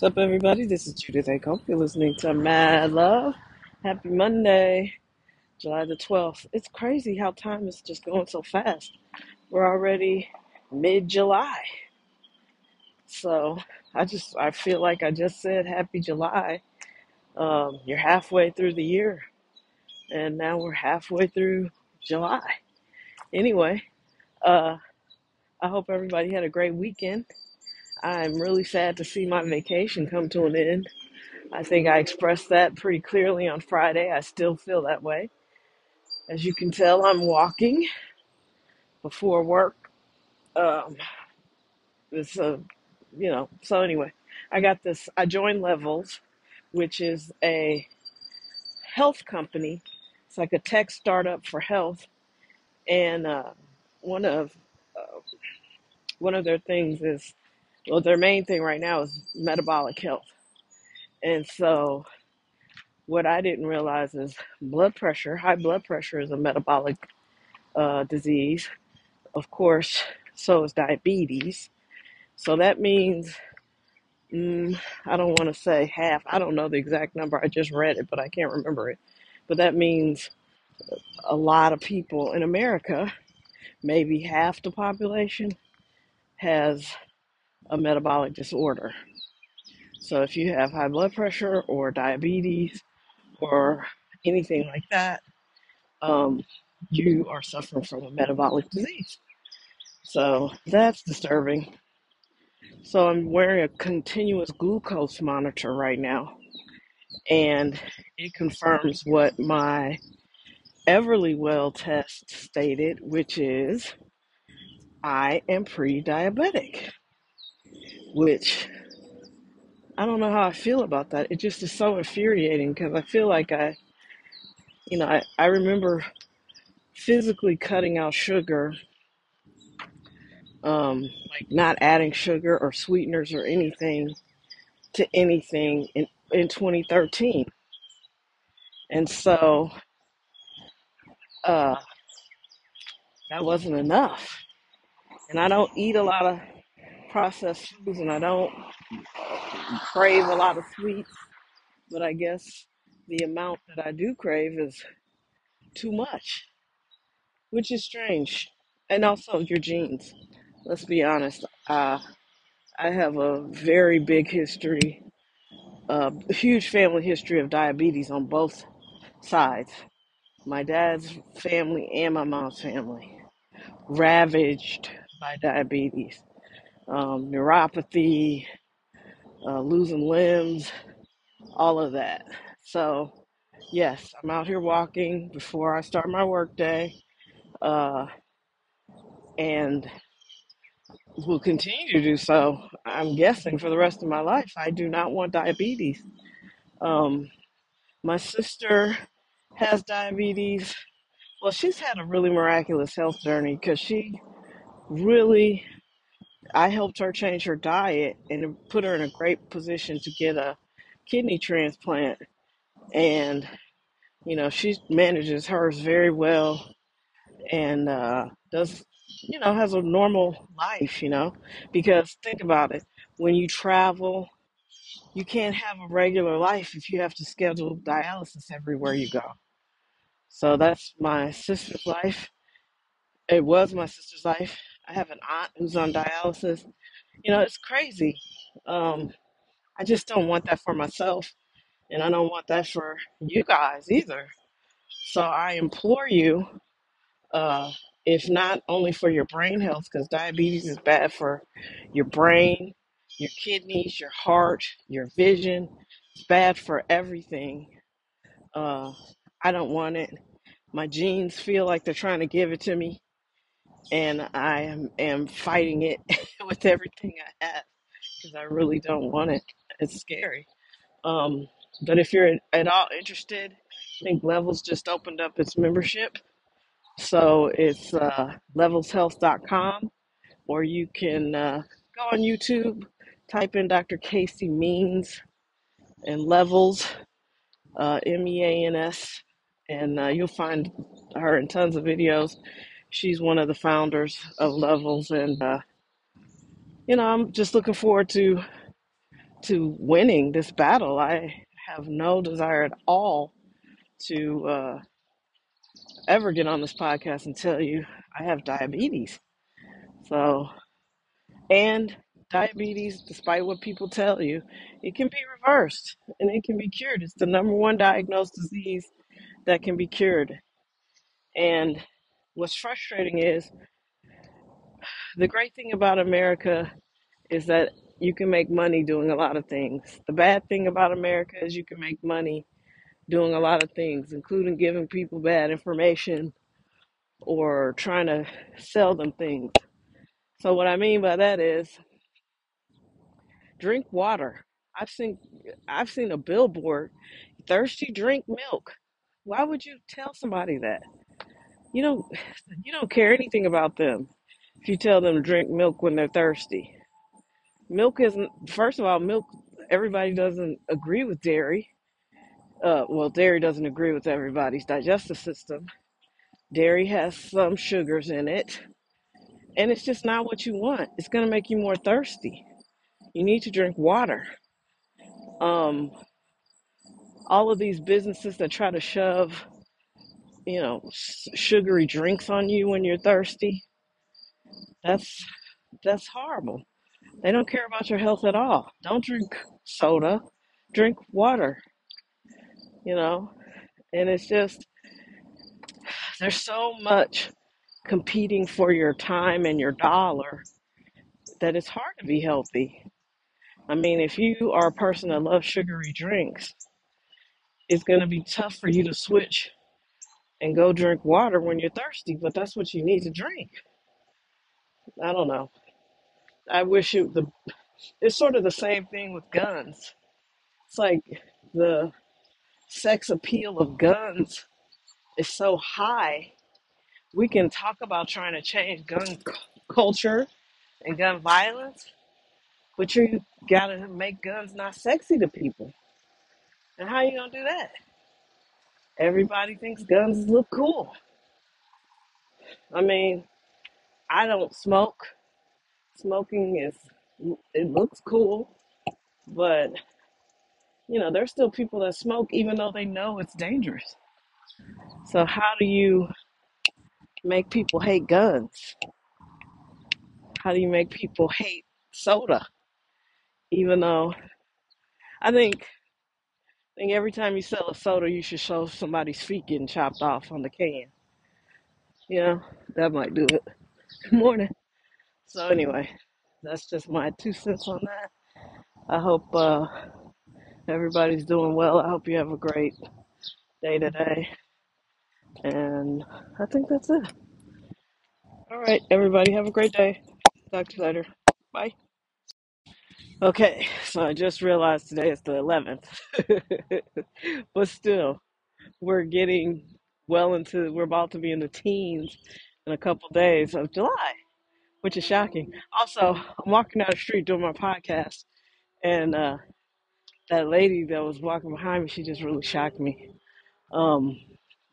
What's up, everybody? This is Judith A. Cope. You're listening to Mad Love. Happy Monday, July the 12th. It's crazy how time is just going so fast. We're already mid July. So I just, I feel like I just said Happy July. Um, you're halfway through the year, and now we're halfway through July. Anyway, uh, I hope everybody had a great weekend. I'm really sad to see my vacation come to an end. I think I expressed that pretty clearly on Friday. I still feel that way. As you can tell, I'm walking before work. Um, it's a, you know, so anyway, I got this. I joined Levels, which is a health company. It's like a tech startup for health, and uh, one of uh, one of their things is, well, their main thing right now is metabolic health. And so, what I didn't realize is blood pressure. High blood pressure is a metabolic uh, disease Of course, so is diabetes. So that means, mm, I don't want to say half. I don't know the exact number. I just read it, but I can't remember it. But that means a lot of people in America, maybe half the population, has a metabolic disorder. So if you have high blood pressure or diabetes or anything like that, um, you are suffering from a metabolic disease. So that's disturbing. So I'm wearing a continuous glucose monitor right now, and it confirms what my Everlywell test stated, which is I am pre-diabetic. Which I don't know how I feel about that. It just is so infuriating because I feel like I, you know, I, I remember physically cutting out sugar, um, like not adding sugar or sweeteners or anything to anything in, in 2013. And so uh, that wasn't enough. And I don't eat a lot of processed foods and I don't crave a lot of sweets, but I guess the amount that I do crave is too much, which is strange. And also your genes. Let's be honest. Uh, I have a very big history, a huge family history of diabetes on both sides. My dad's family and my mom's family ravaged by diabetes, um, neuropathy, uh, losing limbs, all of that. So, yes, I'm out here walking before I start my workday, uh, and will continue to do so. I'm guessing for the rest of my life. I do not want diabetes. Um, my sister has diabetes. Well, she's had a really miraculous health journey because she really, I helped her change her diet and put her in a great position to get a kidney transplant. And, you know, she manages hers very well and uh, does, you know, has a normal life, you know, because think about it. When you travel, you can't have a regular life if you have to schedule dialysis everywhere you go. So that's my sister's life. It was my sister's life. I have an aunt who's on dialysis. You know, it's crazy. Um, I just don't want that for myself, and I don't want that for you guys either. So I implore you uh, if not only for your brain health, because diabetes is bad for your brain, your kidneys, your heart, your vision. It's bad for everything. Uh, I don't want it. My genes feel like they're trying to give it to me, and I am, am fighting it with everything I have because I really don't want it. It's scary. Um, but if you're at all interested, I think Levels just opened up its membership. So it's uh, levelshealth.com, or you can uh, go on YouTube, type in Dr. Casey Means and Levels, uh, M E A N S, and uh, you'll find her in tons of videos. She's one of the founders of Levels, and uh, you know, I'm just looking forward to to winning this battle. I have no desire at all to uh, ever get on this podcast and tell you I have diabetes. So, and diabetes, despite what people tell you, it can be reversed and it can be cured. It's the number one diagnosed disease that can be cured. And what's frustrating is the great thing about America is that you can make money doing a lot of things. The bad thing about America is you can make money doing a lot of things, including giving people bad information or trying to sell them things. So what I mean by that is drink water. I've seen I've seen a billboard, thirsty drink milk. Why would you tell somebody that? You don't you don't care anything about them if you tell them to drink milk when they're thirsty. Milk isn't first of all, milk everybody doesn't agree with dairy. Uh, well, dairy doesn't agree with everybody's digestive system. Dairy has some sugars in it, and it's just not what you want. It's going to make you more thirsty. You need to drink water. Um, all of these businesses that try to shove, you know, sugary drinks on you when you're thirsty, that's that's horrible. They don't care about your health at all. Don't drink soda, drink water, you know. And it's just there's so much competing for your time and your dollar that it's hard to be healthy. I mean, if you are a person that loves sugary drinks, it's going to be tough for you to switch and go drink water when you're thirsty, but that's what you need to drink. I don't know. I wish it the it's sort of the same thing with guns. It's like the sex appeal of guns is so high. We can talk about trying to change gun culture and gun violence, but you gotta make guns not sexy to people. And how are you gonna do that? Everybody thinks guns look cool. I mean, I don't smoke. Smoking is it looks cool, but you know, there's still people that smoke even though they know it's dangerous. So how do you make people hate guns? How do you make people hate soda? Even though I think think every time you sell a soda, you should show somebody's feet getting chopped off on the can. You know, that might do it. Good morning. So anyway, that's just my two cents on that. I hope uh, everybody's doing well. I hope you have a great day today. And I think that's it. All right, everybody, have a great day. Talk to you later. Bye. Okay, so I just realized today is the 11th. but still, we're getting well into, we're about to be in the teens in a couple days of July, which is shocking. Also, I'm walking down the street doing my podcast, and uh, that lady that was walking behind me, she just really shocked me. Um,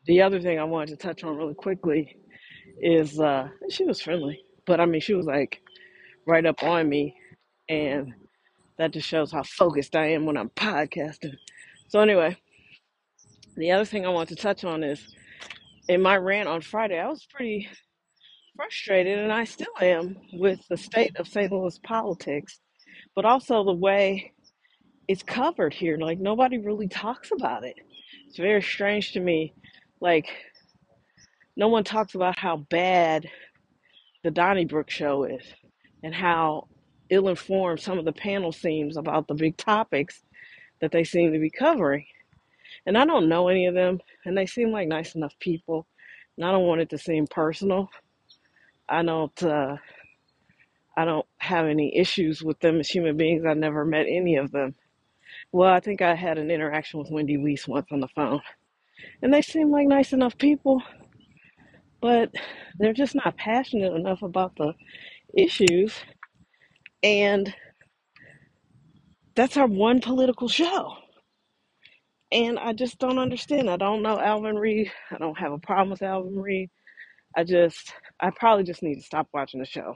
the other thing I wanted to touch on really quickly is uh, she was friendly, but I mean, she was like right up on me, and that just shows how focused I am when I'm podcasting. So, anyway, the other thing I want to touch on is in my rant on Friday, I was pretty frustrated, and I still am with the state of St. Louis politics, but also the way it's covered here. Like, nobody really talks about it. It's very strange to me. Like, no one talks about how bad the Donnybrook show is and how ill informed some of the panel seems about the big topics that they seem to be covering. And I don't know any of them, and they seem like nice enough people. And I don't want it to seem personal. I don't. Uh, I don't have any issues with them as human beings. I never met any of them. Well, I think I had an interaction with Wendy Weiss once on the phone, and they seem like nice enough people, but they're just not passionate enough about the issues. And that's our one political show. And I just don't understand. I don't know Alvin Reid. I don't have a problem with Alvin Reid. I just, I probably just need to stop watching the show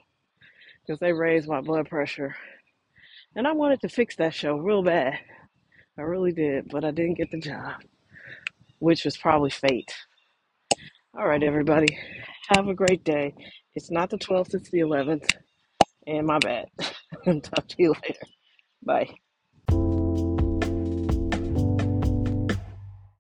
because they raise my blood pressure And I wanted to fix that show real bad. I really did, but I didn't get the job, which was probably fate. All right, everybody. Have a great day. It's not the 12th, it's the 11th. And my bad. Talk to you later. Bye.